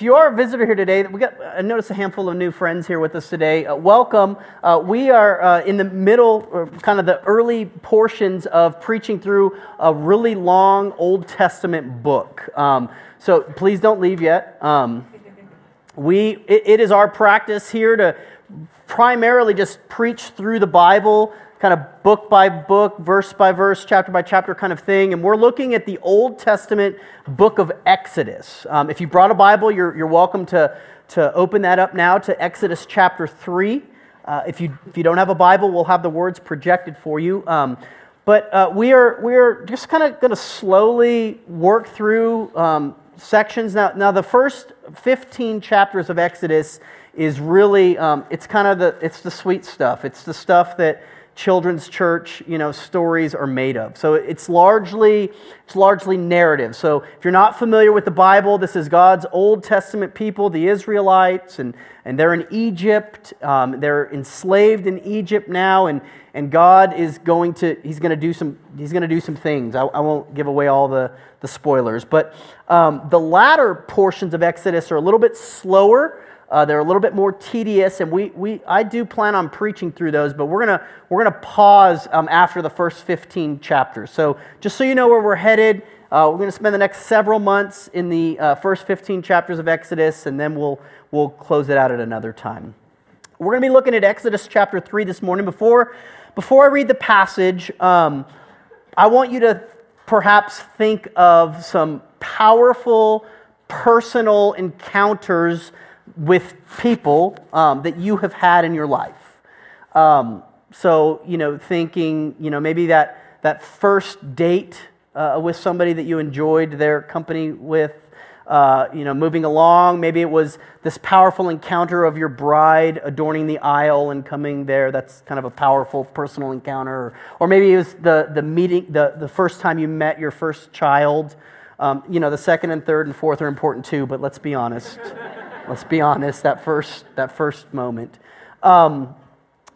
if you are a visitor here today, we got I noticed a handful of new friends here with us today. Uh, welcome. Uh, we are uh, in the middle, kind of the early portions of preaching through a really long Old Testament book. Um, so please don't leave yet. Um, we it, it is our practice here to primarily just preach through the Bible kind of book by book, verse by verse, chapter by chapter kind of thing. And we're looking at the Old Testament book of Exodus. Um, if you brought a Bible, you're, you're welcome to, to open that up now to Exodus chapter 3. Uh, if, you, if you don't have a Bible, we'll have the words projected for you. Um, but uh, we, are, we are just kind of going to slowly work through um, sections. Now, now, the first 15 chapters of Exodus is really, um, it's kind of the, it's the sweet stuff. It's the stuff that children's church, you know, stories are made of. So it's largely it's largely narrative. So if you're not familiar with the Bible, this is God's Old Testament people, the Israelites, and and they're in Egypt. Um, they're enslaved in Egypt now, and and God is going to he's going to do some he's going to do some things. I, I, won't give away all the the spoilers, but um, the latter portions of Exodus are a little bit slower. Uh, they're a little bit more tedious, and we, we, I do plan on preaching through those, but we're going we're gonna pause um, after the first 15 chapters. So, just so you know where we're headed, uh, we're to spend the next several months in the uh, first 15 chapters of Exodus, and then we'll, we'll close it out at another time. We're to be looking at Exodus chapter 3 this morning. Before, before I read the passage, um, I want you to perhaps think of some powerful personal encounters with people um, that you have had in your life. Um, so, you know, thinking, you know, maybe that, that first date uh, with somebody that you enjoyed their company with, uh, you know, moving along. Maybe it was this powerful encounter of your bride adorning the aisle and coming there. That's kind of a powerful personal encounter. Or, maybe it was the, the meeting, the, the first time you met your first child. Um, you know, the second and third and fourth are important too, but let's be honest. Let's be honest, that first, that first moment. Um,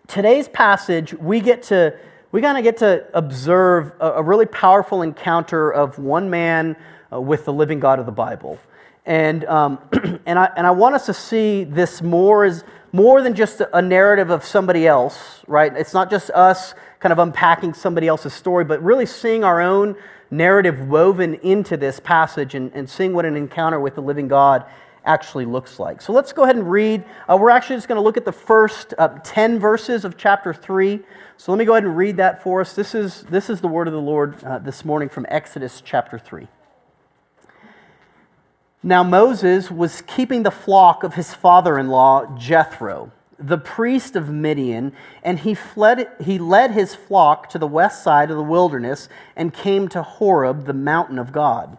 today's passage, we get to, we kind of get to observe a, a, really powerful encounter of one man uh, with the living God of the Bible. And, um, and, I, and I want us to see this more as more than just a narrative of somebody else, right? It's not just us kind of unpacking somebody else's story, but really seeing our own narrative woven into this passage and, and seeing what an encounter with the living God actually looks like. So let's go ahead and read. Uh, we're actually just going to look at the first uh, 10 verses of chapter 3. So let me go ahead and read that for us. This is, this is the word of the Lord uh, this morning from Exodus chapter 3. Now Moses was keeping the flock of his father in law, Jethro, the priest of Midian, and he, fled, he led his flock to the west side of the wilderness and came to Horeb, the mountain of God.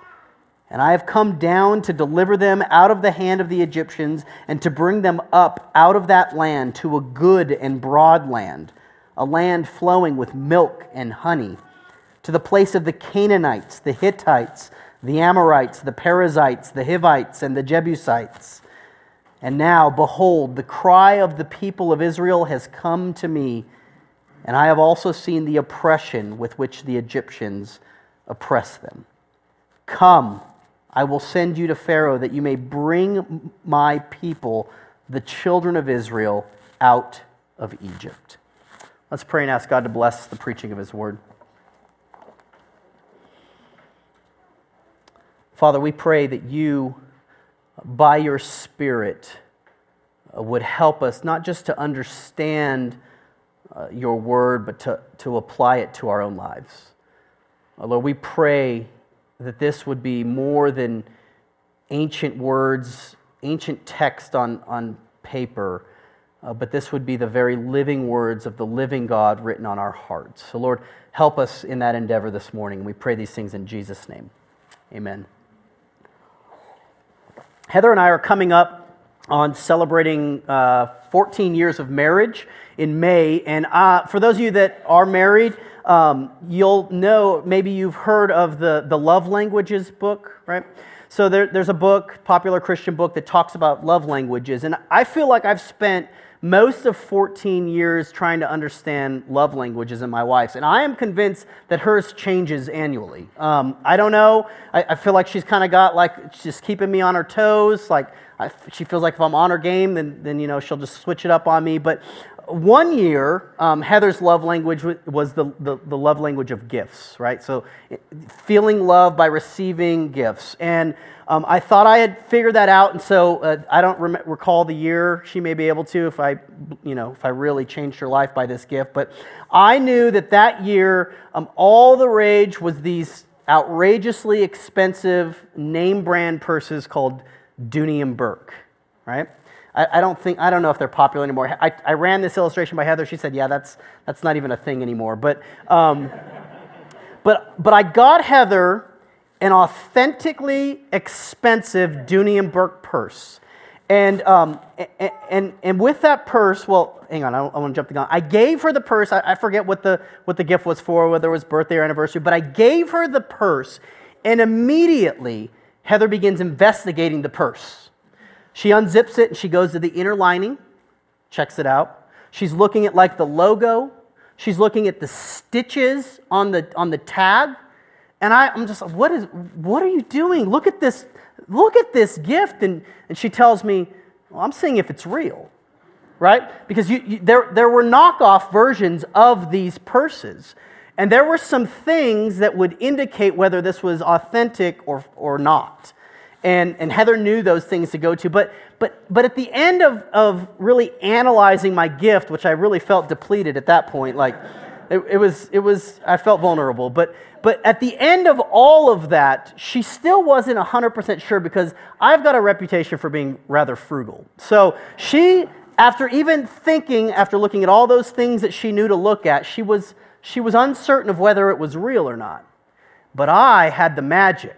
and I have come down to deliver them out of the hand of the Egyptians and to bring them up out of that land to a good and broad land, a land flowing with milk and honey, to the place of the Canaanites, the Hittites, the Amorites, the Perizzites, the Hivites, and the Jebusites. And now, behold, the cry of the people of Israel has come to me, and I have also seen the oppression with which the Egyptians oppress them. Come I will send you to Pharaoh that you may bring my people, the children of Israel, out of Egypt. Let's pray and ask God to bless the preaching of his word. Father, we pray that you, by your Spirit, uh, would help us not just to understand uh, your word, but to, to apply it to our own lives. Uh, Lord, we pray that this would be more than ancient words, ancient text on, on paper, uh, but this would be the very living words of the living God written on our hearts. So, Lord, help us in that endeavor this morning. We pray these things in Jesus' name. Amen. Heather and I are coming up on celebrating uh, 14 years of marriage in May. And uh, for those of you that are married, um, you'll know, maybe you've heard of the, the Love Languages book, right? So there, there's a book, popular Christian book, that talks about love languages. And I feel like I've spent most of 14 years trying to understand love languages in my wife's. And I am convinced that hers changes annually. Um, I don't know. I, I feel like she's kind of got like, just keeping me on her toes. Like, I, she feels like if I'm on her game, then, then, you know, she'll just switch it up on me. But one year, um, Heather's love language was the, the, the, love language of gifts, right? So feeling love by receiving gifts. And um, I thought I had figured that out, and so uh, I don't rem- recall the year. She may be able to if I, you know, if I really changed her life by this gift. But I knew that that year, um, all the rage was these outrageously expensive name brand purses called Dooney and Bourke, right? I, I, don't think I don't know if they're popular anymore. I, I ran this illustration by Heather. She said, "Yeah, that's that's not even a thing anymore." But um, but but I got Heather an authentically expensive Dooney and Bourke purse. And, um, and, and, and, with that purse, well, hang on, I, I want to jump the gun. I gave her the purse. I, I, forget what the, what the gift was for, whether it was birthday or anniversary, but I gave her the purse, and immediately Heather begins investigating the purse. She unzips it and she goes to the inner lining, checks it out. She's looking at like the logo. She's looking at the stitches on the, on the tag. And I, I'm just, like, what is, what are you doing? Look at this, look at this gift. And, and she tells me, well, I'm seeing if it's real, right? Because you, you, there, there were knockoff versions of these purses. And there were some things that would indicate whether this was authentic or, or not. And, and Heather knew those things to go to. But, but, but at the end of, of really analyzing my gift, which I really felt depleted at that point, like it, it, was, it was, I felt vulnerable. But but at the end of all of that, she still wasn't 100% sure because I've got a reputation for being rather frugal. So she, after even thinking, after looking at all those things that she knew to look at, she was, she was uncertain of whether it was real or not. But I had the magic.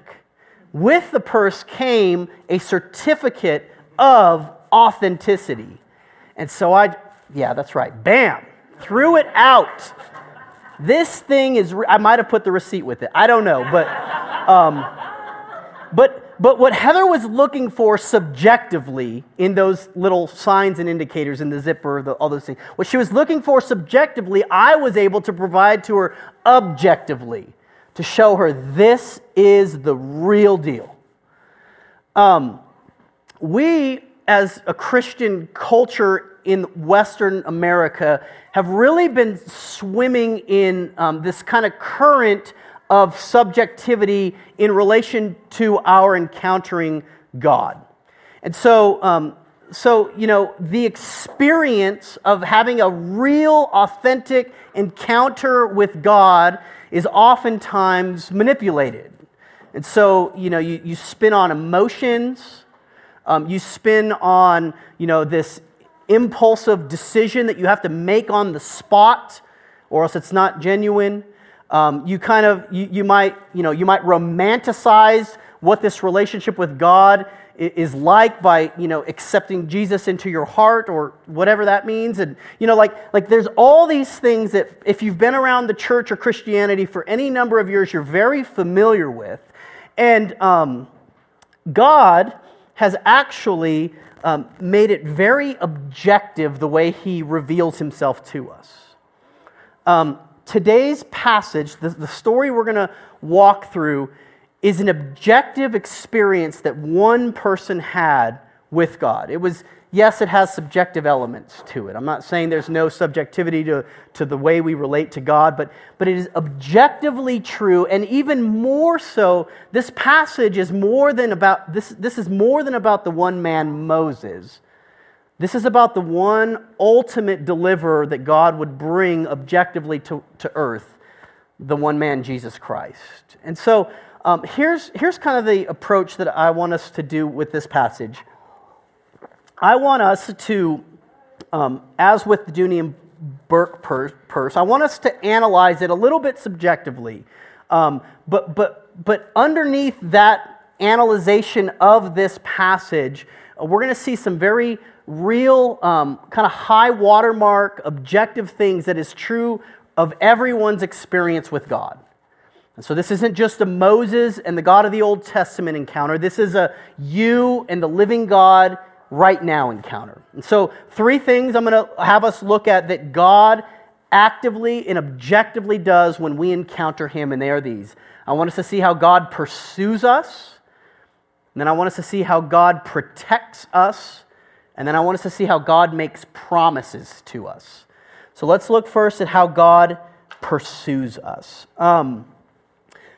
With the purse came a certificate of authenticity. And so I, yeah, that's right, bam, threw it out. This thing is, I might have put the receipt with it. I don't know. But, um, but, but what Heather was looking for subjectively in those little signs and indicators in the zipper, the, all those things, what she was looking for subjectively, I was able to provide to her objectively to show her this is the real deal. Um, we, as a Christian culture in Western America have really been swimming in um, this kind of current of subjectivity in relation to our encountering God. And so, um, so, you know, the experience of having a real, authentic encounter with God is oftentimes manipulated. And so, you know, you, you spin on emotions, um, you spin on, you know, this impulsive decision that you have to make on the spot, or else it's not genuine. Um, you kind of you, you might you know you might romanticize what this relationship with God is like by you know accepting Jesus into your heart or whatever that means and you know like like there's all these things that if you've been around the church or Christianity for any number of years you're very familiar with and um, God has actually um, made it very objective the way he reveals himself to us. Um, today's passage, the, the story we're going to walk through, is an objective experience that one person had with God. It was yes, it has subjective elements to it. I'm not saying there's no subjectivity to, to the way we relate to God, but, but it is objectively true. And even more so, this passage is more than about this, this is more than about the one man Moses. This is about the one ultimate deliverer that God would bring objectively to, to earth, the one man, Jesus Christ. And so um, here's, here's kind of the approach that I want us to do with this passage. I want us to, um, as with the Dooney and Bourke purse, I want us to analyze it a little bit subjectively. Um, but, but, but underneath that analyzation of this passage, we're going to see some very real, um, kind of high watermark, objective things that is true of everyone's experience with God. And so this isn't just a Moses and the God of the Old Testament encounter. This is a you and the living God right now encounter. And so, three things I'm going to have us look at that God actively and objectively does when we encounter Him, and they are these. I want us to see how God pursues us, and then I want us to see how God protects us, and then I want us to see how God makes promises to us. So let's look first at how God pursues us. A um,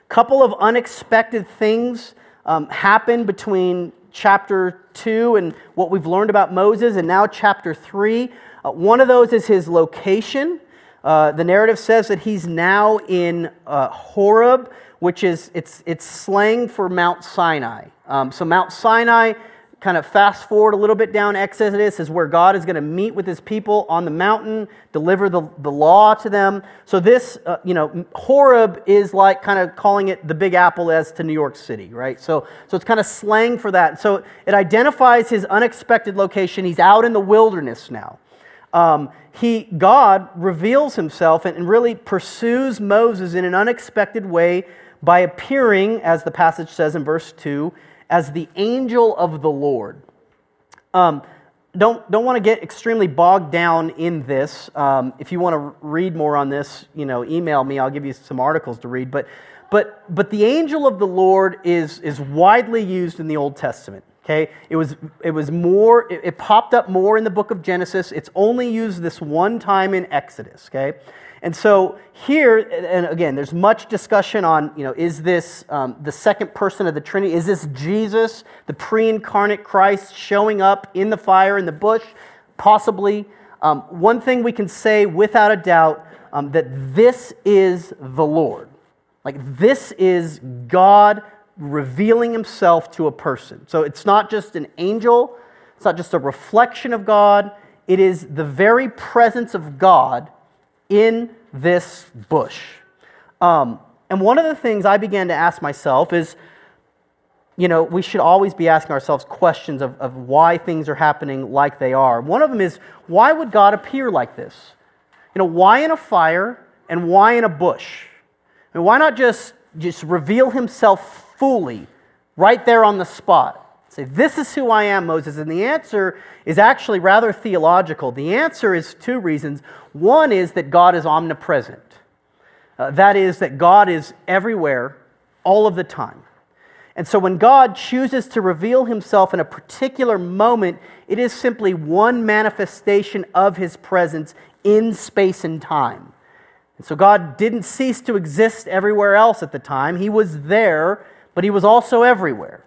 couple of unexpected things um, happen between chapter 2 and what we've learned about Moses, and now chapter 3. Uh, one of those is his location. Uh, the narrative says that he's now in uh, Horeb, which is it's, it's slang for Mount Sinai. Um, so Mount Sinai kind of fast forward a little bit down Exodus is where God is going to meet with his people on the mountain, deliver the, the law to them. So this, uh, you know, Horeb is like kind of calling it the Big Apple as to New York City, right? So, so it's kind of slang for that. So it identifies his unexpected location. He's out in the wilderness now. Um, he, God reveals himself and, and really pursues Moses in an unexpected way by appearing, as the passage says in verse 2, as the angel of the Lord. Um, don't, don't want to get extremely bogged down in this. Um, if you want to read more on this, you know, email me. I'll give you some articles to read. But, but, but the angel of the Lord is, is widely used in the Old Testament. Okay, it was, it was more, it, it popped up more in the book of Genesis. It's only used this one time in Exodus. Okay, and so here, and again, there's much discussion on, you know, is this um, the second person of the Trinity? Is this Jesus, the pre incarnate Christ, showing up in the fire in the bush? Possibly. Um, one thing we can say without a doubt um, that this is the Lord. Like, this is God revealing himself to a person. So it's not just an angel, it's not just a reflection of God, it is the very presence of God in this bush. Um, and one of the things I began to ask myself is, you know, we should always be asking ourselves questions of, of why things are happening like they are. One of them is, why would God appear like this? You know, why in a fire and why in a bush? I mean, why not just, just reveal himself fully right there on the spot? Say, this is who I am, Moses. And the answer is actually rather theological. The answer is two reasons. One is that God is omnipresent, uh, that is, that God is everywhere all of the time. And so when God chooses to reveal himself in a particular moment, it is simply one manifestation of his presence in space and time. And so God didn't cease to exist everywhere else at the time. He was there, but he was also everywhere.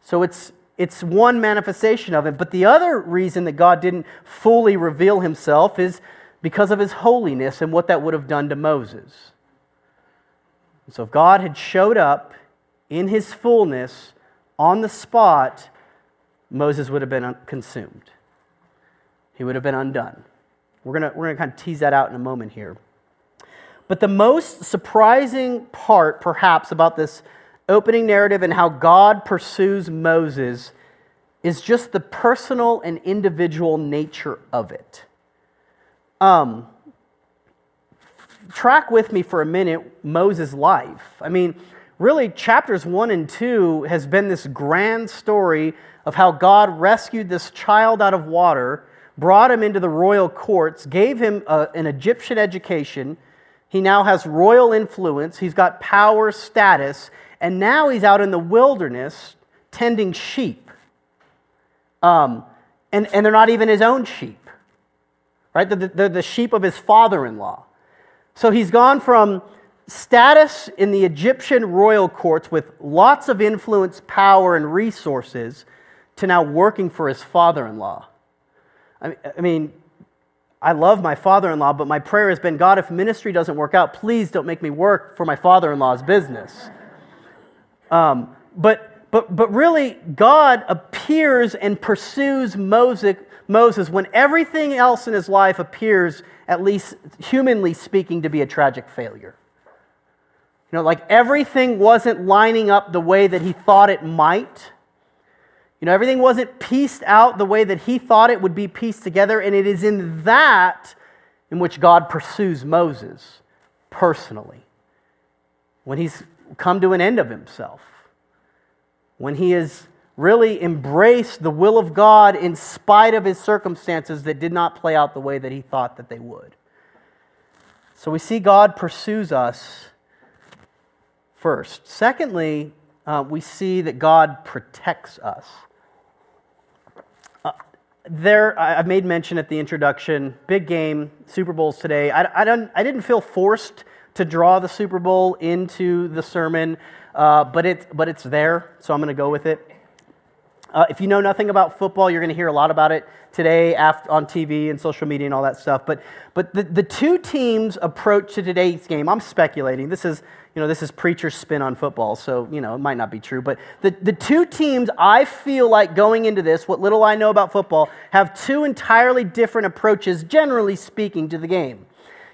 So it's it's one manifestation of it. But the other reason that God didn't fully reveal himself is because of his holiness and what that would have done to Moses. So if God had showed up in his fullness on the spot, Moses would have been consumed. He would have been undone. We're going we're going to kind of tease that out in a moment here. But the most surprising part, perhaps, about this opening narrative and how God pursues Moses is just the personal and individual nature of it. Um, track with me for a minute Moses' life. I mean, really, chapters one and two has been this grand story of how God rescued this child out of water, brought him into the royal courts, gave him a, an Egyptian education. He now has royal influence, he's got power, status, and now he's out in the wilderness tending sheep. Um, and, and they're not even his own sheep, right? They're the, they're the sheep of his father in law. So he's gone from status in the Egyptian royal courts with lots of influence, power, and resources to now working for his father in law. I, mean, I love my father in law, but my prayer has been God, if ministry doesn't work out, please don't make me work for my father in law's business. Um, but, but, but really, God appears and pursues Moses, Moses when everything else in his life appears, at least humanly speaking, to be a tragic failure. You know, like everything wasn't lining up the way that he thought it might. You know, everything wasn't pieced out the way that he thought it would be pieced together, and it is in that in which God pursues Moses personally. When he's come to an end of himself, when he has really embraced the will of God in spite of his circumstances that did not play out the way that he thought that they would. So we see God pursues us first. Secondly, uh, we see that God protects us there, I made mention at the introduction, big game, Super Bowls today. I, I, don't, I didn't feel forced to draw the Super Bowl into the sermon, uh, but, it, but it's there, so I'm going to go with it. Uh, if you know nothing about football, you're going to hear a lot about it today after, on TV and social media and all that stuff. But, but the, the two teams' approach to today's game, I'm speculating. This is, you know, this is preacher's spin on football, so, you know, it might not be true. But the, the two teams, I feel like going into this, what little I know about football, have two entirely different approaches, generally speaking, to the game.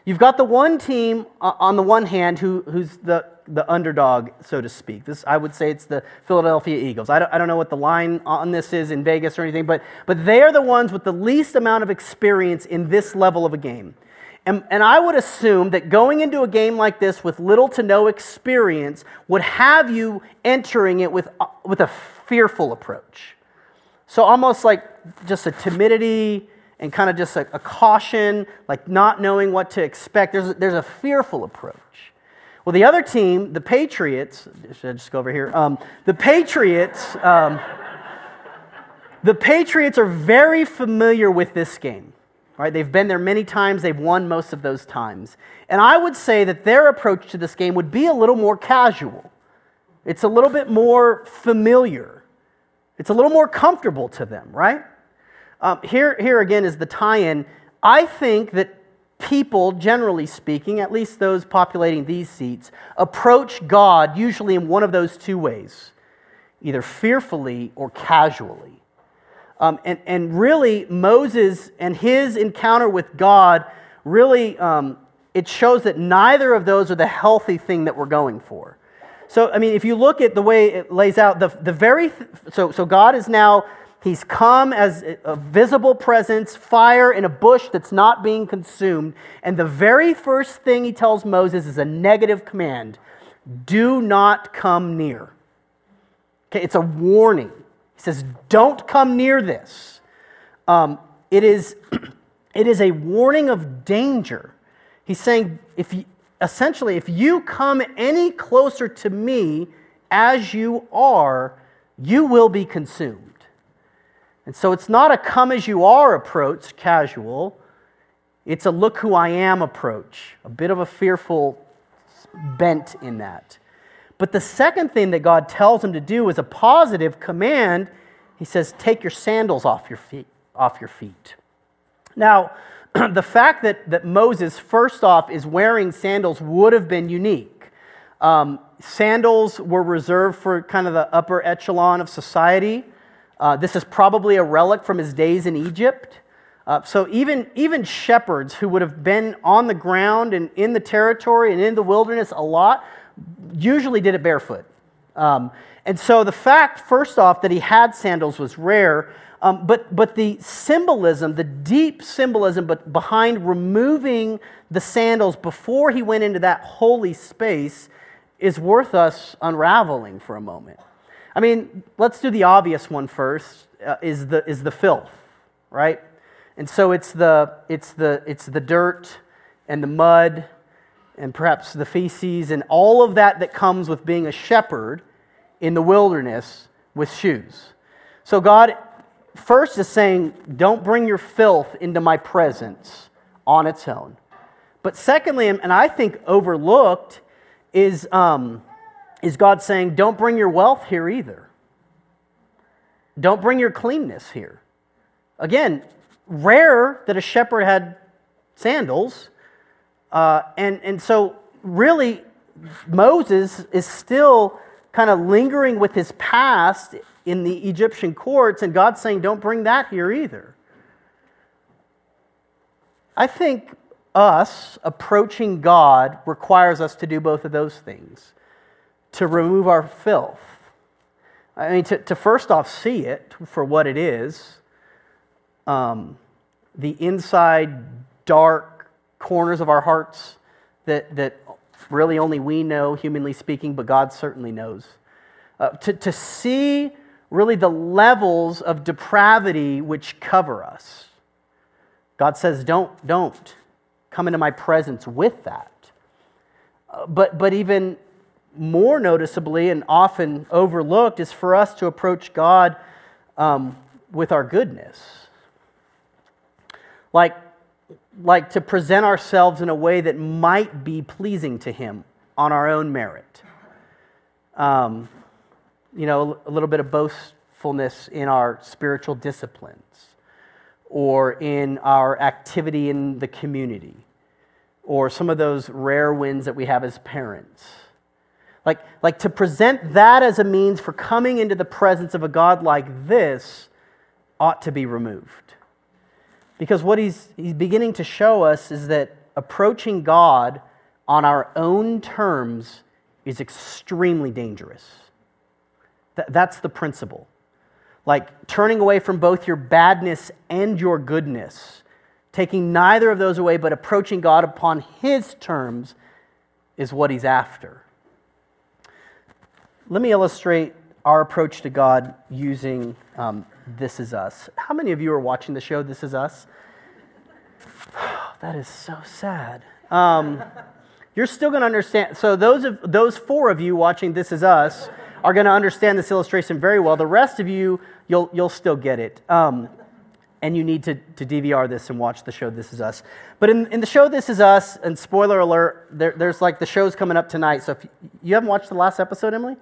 You've got the one team uh, on the one hand who, who's the the underdog, so to speak. This, I would say it's the Philadelphia Eagles. I don't, I don't know what the line on this is in Vegas or anything, but, but they are the ones with the least amount of experience in this level of a game. And, and I would assume that going into a game like this with little to no experience would have you entering it with, uh, with a fearful approach. So almost like just a timidity and kind of just a, a caution, like not knowing what to expect. There's, there's a fearful approach. Well, the other team, the Patriots, should I just go over here? Um, the Patriots, um, the Patriots are very familiar with this game. Right? They've been there many times, they've won most of those times. And I would say that their approach to this game would be a little more casual. It's a little bit more familiar. It's a little more comfortable to them, right? Um, here, here again is the tie in. I think that people, generally speaking, at least those populating these seats, approach God usually in one of those two ways either fearfully or casually. Um, and, and really, Moses and his encounter with God really, um, it shows that neither of those are the healthy thing that we're going for. So, I mean, if you look at the way it lays out, the, the very, th- so, so God is now He's come as a visible presence, fire in a bush that's not being consumed. And the very first thing he tells Moses is a negative command do not come near. Okay, it's a warning. He says, don't come near this. Um, it, is, it is a warning of danger. He's saying, if you, essentially, if you come any closer to me as you are, you will be consumed. And so it's not a come as you are approach, casual. It's a look who I am approach, a bit of a fearful bent in that. But the second thing that God tells him to do is a positive command. He says, Take your sandals off your feet. Off your feet. Now, the fact that, that Moses, first off, is wearing sandals would have been unique. Um, sandals were reserved for kind of the upper echelon of society. Uh, this is probably a relic from his days in Egypt. Uh, so even, even shepherds who would have been on the ground and in the territory and in the wilderness a lot usually did it barefoot. Um, and so the fact, first off, that he had sandals was rare, um, but, but the symbolism, the deep symbolism but behind removing the sandals before he went into that holy space is worth us unraveling for a moment. I mean, let's do the obvious one first uh, is, the, is the filth, right? And so it's the, it's, the, it's the dirt and the mud and perhaps the feces and all of that that comes with being a shepherd in the wilderness with shoes. So God first is saying, don't bring your filth into my presence on its own. But secondly, and I think overlooked, is um, is God saying, don't bring your wealth here either. Don't bring your cleanness here. Again, rare that a shepherd had sandals. Uh, and, and so, really, Moses is still kind of lingering with his past in the Egyptian courts, and God's saying, don't bring that here either. I think us approaching God requires us to do both of those things to remove our filth. I mean, to, to first off see it for what it is um, the inside dark corners of our hearts that, that really only we know, humanly speaking, but God certainly knows. Uh, to, to see really the levels of depravity which cover us. God says, don't, don't come into my presence with that. Uh, but, but even more noticeably and often overlooked is for us to approach God um, with our goodness. Like, like to present ourselves in a way that might be pleasing to Him on our own merit. Um, you know, a little bit of boastfulness in our spiritual disciplines or in our activity in the community or some of those rare wins that we have as parents. Like, like to present that as a means for coming into the presence of a God like this ought to be removed. Because what he's, he's beginning to show us is that approaching God on our own terms is extremely dangerous. Th- that's the principle. Like turning away from both your badness and your goodness, taking neither of those away, but approaching God upon His terms is what He's after. Let me illustrate our approach to God using um, This Is Us. How many of you are watching the show This Is Us? that is so sad. Um, you're still going to understand. So those of those four of you watching This Is Us are going to understand this illustration very well. The rest of you, you'll you'll still get it. Um, and you need to, to DVR this and watch the show This Is Us. But in, in the show This Is Us, and spoiler alert, there, there's like the show's coming up tonight. So if you haven't watched the last episode, Emily?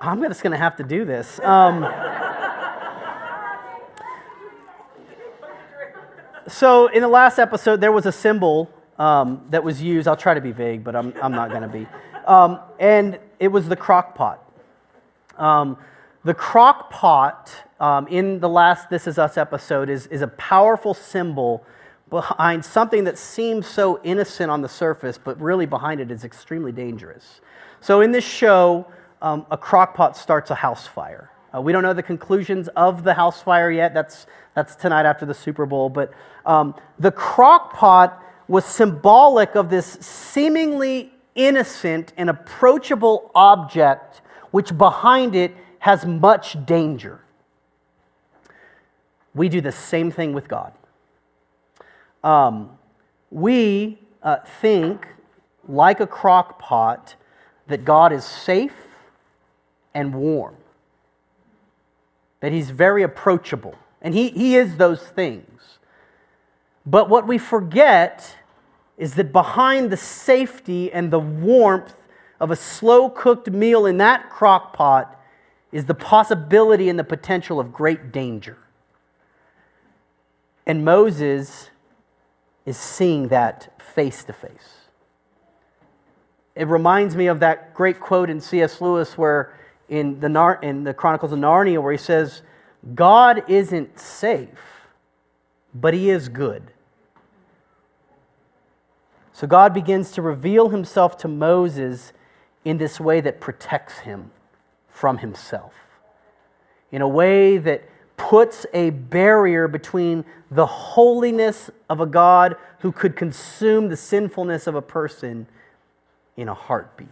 I'm just going to have to do this. Um, so, in the last episode, there was a symbol um, that was used. I'll try to be vague, but I'm, I'm not going to be. Um, and it was the crock pot. Um, the crock pot um, in the last This Is Us episode is, is a powerful symbol behind something that seems so innocent on the surface, but really behind it is extremely dangerous. So, in this show, um, a crock pot starts a house fire. Uh, we don't know the conclusions of the house fire yet. That's, that's tonight after the Super Bowl. But um, the crock pot was symbolic of this seemingly innocent and approachable object, which behind it has much danger. We do the same thing with God. Um, we uh, think, like a crock pot, that God is safe and warm, that he's very approachable. And he, he is those things. But what we forget is that behind the safety and the warmth of a slow cooked meal in that crock pot is the possibility and the potential of great danger. And Moses is seeing that face to face. It reminds me of that great quote in C.S. Lewis where in the, Nar- in the Chronicles of Narnia where he says, God isn't safe, but he is good. So God begins to reveal himself to Moses in this way that protects him from himself, in a way that puts a barrier between the holiness of a God who could consume the sinfulness of a person in a heartbeat.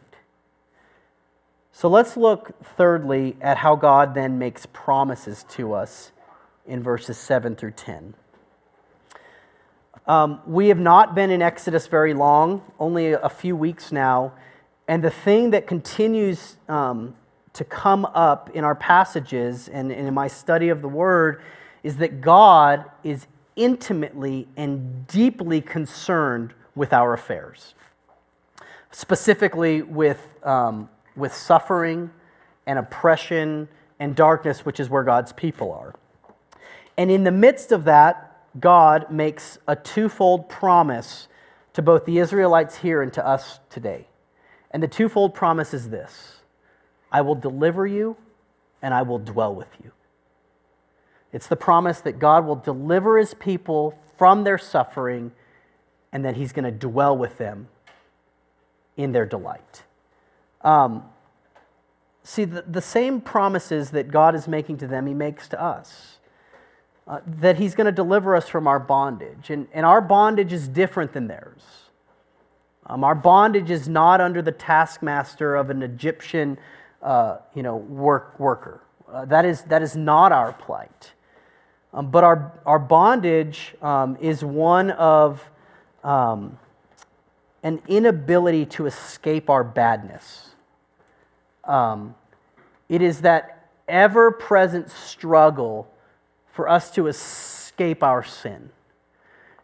So let's look thirdly at how God then makes promises to us in verses 7 through 10. Um, we have not been in Exodus very long, only a few weeks now. And the thing that continues um, to come up in our passages and, and in my study of the Word is that God is intimately and deeply concerned with our affairs, specifically with um, with suffering and oppression and darkness, which is where God's people are. And in the midst of that, God makes a twofold promise to both the Israelites here and to us today. And the twofold promise is this I will deliver you and I will dwell with you. It's the promise that God will deliver his people from their suffering and that he's going to dwell with them in their delight. Um, see, the, the same promises that God is making to them, he makes to us. Uh, that he's going to deliver us from our bondage. And, and our bondage is different than theirs. Um, our bondage is not under the taskmaster of an Egyptian uh, you know, work, worker. Uh, that, is, that is not our plight. Um, but our, our bondage um, is one of um, an inability to escape our badness. Um, it is that ever present struggle for us to escape our sin.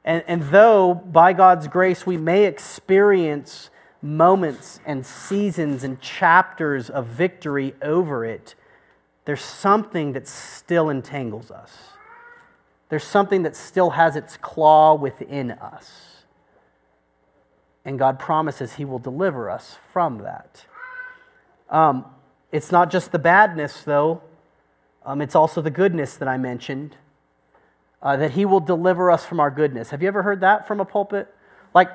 And, and though, by God's grace, we may experience moments and seasons and chapters of victory over it, there's something that still entangles us. There's something that still has its claw within us. And God promises He will deliver us from that. Um, it's not just the badness, though, um, it's also the goodness that I mentioned, uh, that He will deliver us from our goodness. Have you ever heard that from a pulpit? Like,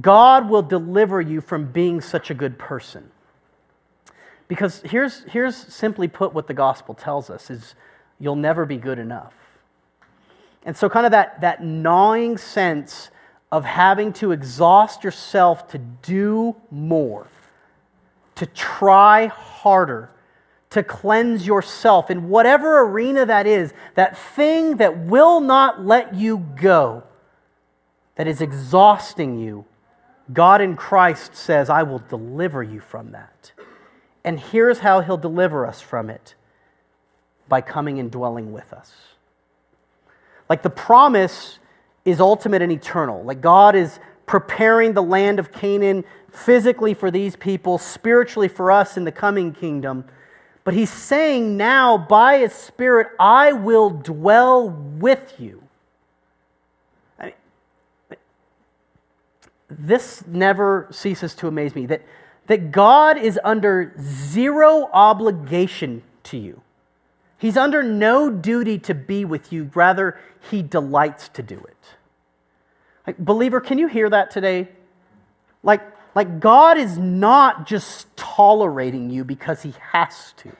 God will deliver you from being such a good person. Because here's, here's simply put what the gospel tells us is you'll never be good enough. And so kind of that, that gnawing sense of having to exhaust yourself to do more, to try harder, to cleanse yourself in whatever arena that is, that thing that will not let you go, that is exhausting you, God in Christ says, I will deliver you from that. And here's how he'll deliver us from it by coming and dwelling with us. Like the promise is ultimate and eternal. Like God is preparing the land of Canaan physically for these people, spiritually for us in the coming kingdom. But he's saying now, by his Spirit, I will dwell with you. I mean, this never ceases to amaze me that, that God is under zero obligation to you. He's under no duty to be with you, rather, he delights to do it. Like, believer, can you hear that today? Like, like, God is not just tolerating you because He has to.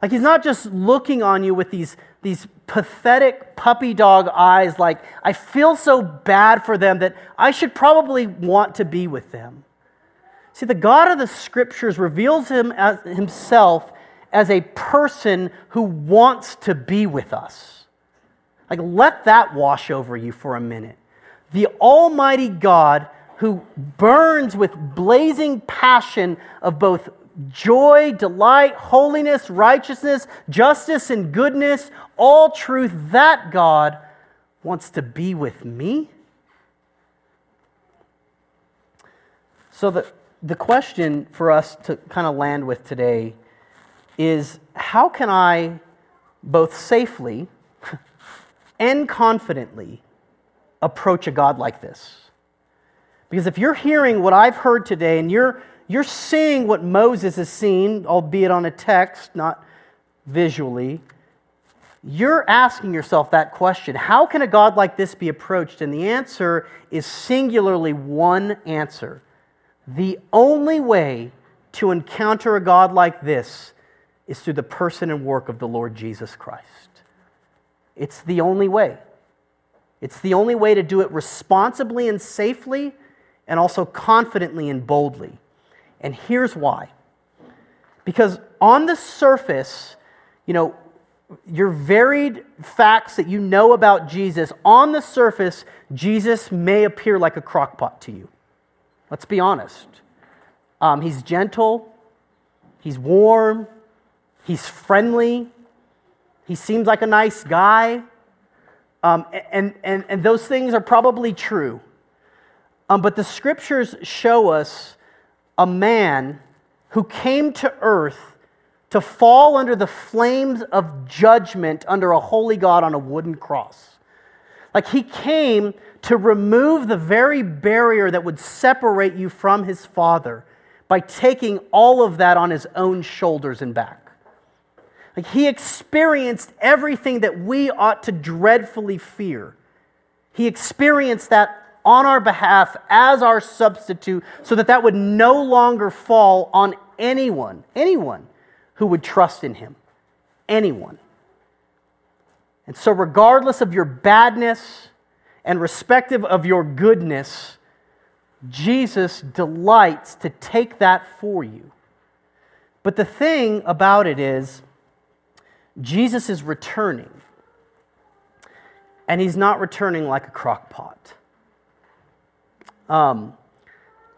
Like, He's not just looking on you with these, these pathetic puppy dog eyes, like, I feel so bad for them that I should probably want to be with them. See, the God of the Scriptures reveals him as, Himself as a person who wants to be with us. Like, let that wash over you for a minute. The Almighty God who burns with blazing passion of both joy, delight, holiness, righteousness, justice, and goodness, all truth, that God wants to be with me? So, the, the question for us to kind of land with today is how can I both safely and confidently approach a God like this? Because if you're hearing what I've heard today and you're, you're seeing what Moses has seen, albeit on a text, not visually, you're asking yourself that question How can a God like this be approached? And the answer is singularly one answer. The only way to encounter a God like this is through the person and work of the Lord Jesus Christ. It's the only way. It's the only way to do it responsibly and safely and also confidently and boldly. And here's why. Because on the surface, you know, your varied facts that you know about Jesus, on the surface, Jesus may appear like a crockpot to you. Let's be honest. Um, he's gentle, he's warm, he's friendly, he seems like a nice guy. Um, and, and, and those things are probably true. Um, but the scriptures show us a man who came to earth to to fall under the flames of judgment under a holy God on a wooden cross. Like he came to remove the very barrier that would separate you from his Father by taking all of that on his own shoulders and back. Like he experienced everything that we ought to dreadfully fear. He experienced that on our behalf as our substitute so that that would no longer fall on anyone, anyone who would trust in him. Anyone. And so, regardless of your badness and respective of your goodness, Jesus delights to take that for you. But the thing about it is, Jesus is returning. And he's not returning like a crock pot. Um,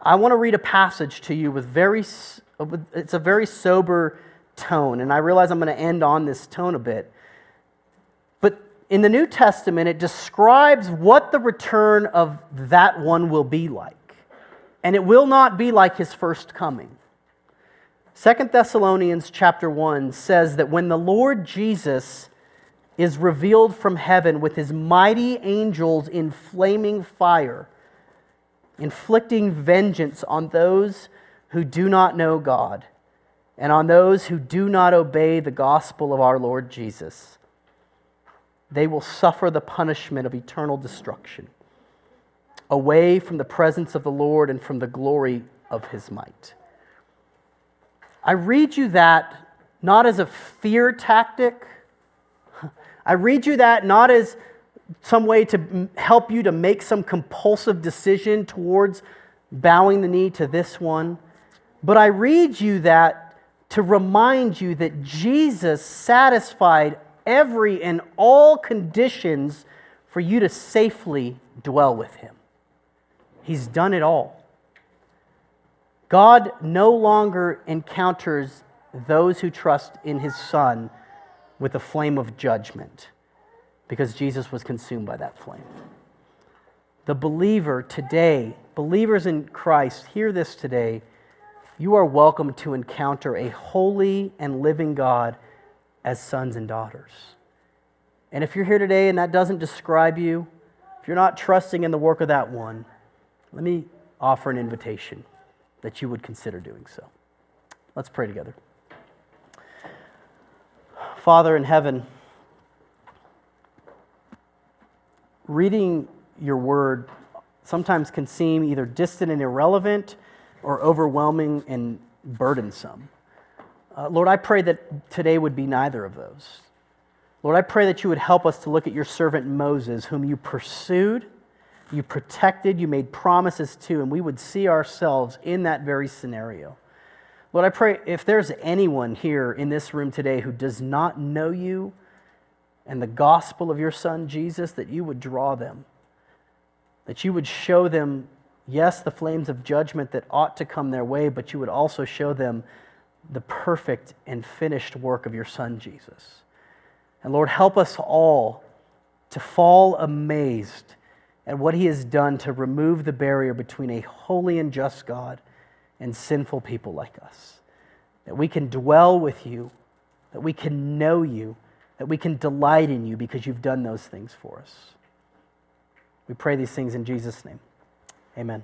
I want to read a passage to you with very, it's a very sober tone. And I realize I'm going to end on this tone a bit. But in the New Testament, it describes what the return of that one will be like. And it will not be like his first coming. Second Thessalonians chapter 1 says that when the Lord Jesus is revealed from heaven with his mighty angels in flaming fire, inflicting vengeance on those who do not know God and on those who do not obey the gospel of our Lord Jesus, they will suffer the punishment of eternal destruction away from the presence of the Lord and from the glory of his might. I read you that not as a fear tactic. I read you that not as some way to help you to make some compulsive decision towards bowing the knee to this one. But I read you that to remind you that Jesus satisfied every and all conditions for you to safely dwell with him. He's done it all. God no longer encounters those who trust in his Son with a flame of judgment because Jesus was consumed by that flame. The believer today, believers in Christ, hear this today. You are welcome to encounter a holy and living God as sons and daughters. And if you're here today and that doesn't describe you, if you're not trusting in the work of that one, let me offer an invitation that you would consider doing so. Let's pray together. Father in heaven, reading your word sometimes can seem either distant and irrelevant or overwhelming and burdensome. Uh, Lord, I pray that today would be neither of those. Lord, I pray that you would help us to look at your servant Moses, whom you pursued you protected, you made promises to, and we would see ourselves in that very scenario. Lord, I pray if there's anyone here in this room today who does not know you and the gospel of your Son, Jesus, that you would draw them, that you would show them, yes, the flames of judgment that ought to come their way, but you would also show them the perfect and finished work of your Son, Jesus. And Lord, help us all to fall amazed at what he has done to remove the barrier between a holy and just God and sinful people like us. That we can dwell with you, that we can know you, that we can delight in you because you've done those things for us. We pray these things in Jesus' name. Amen.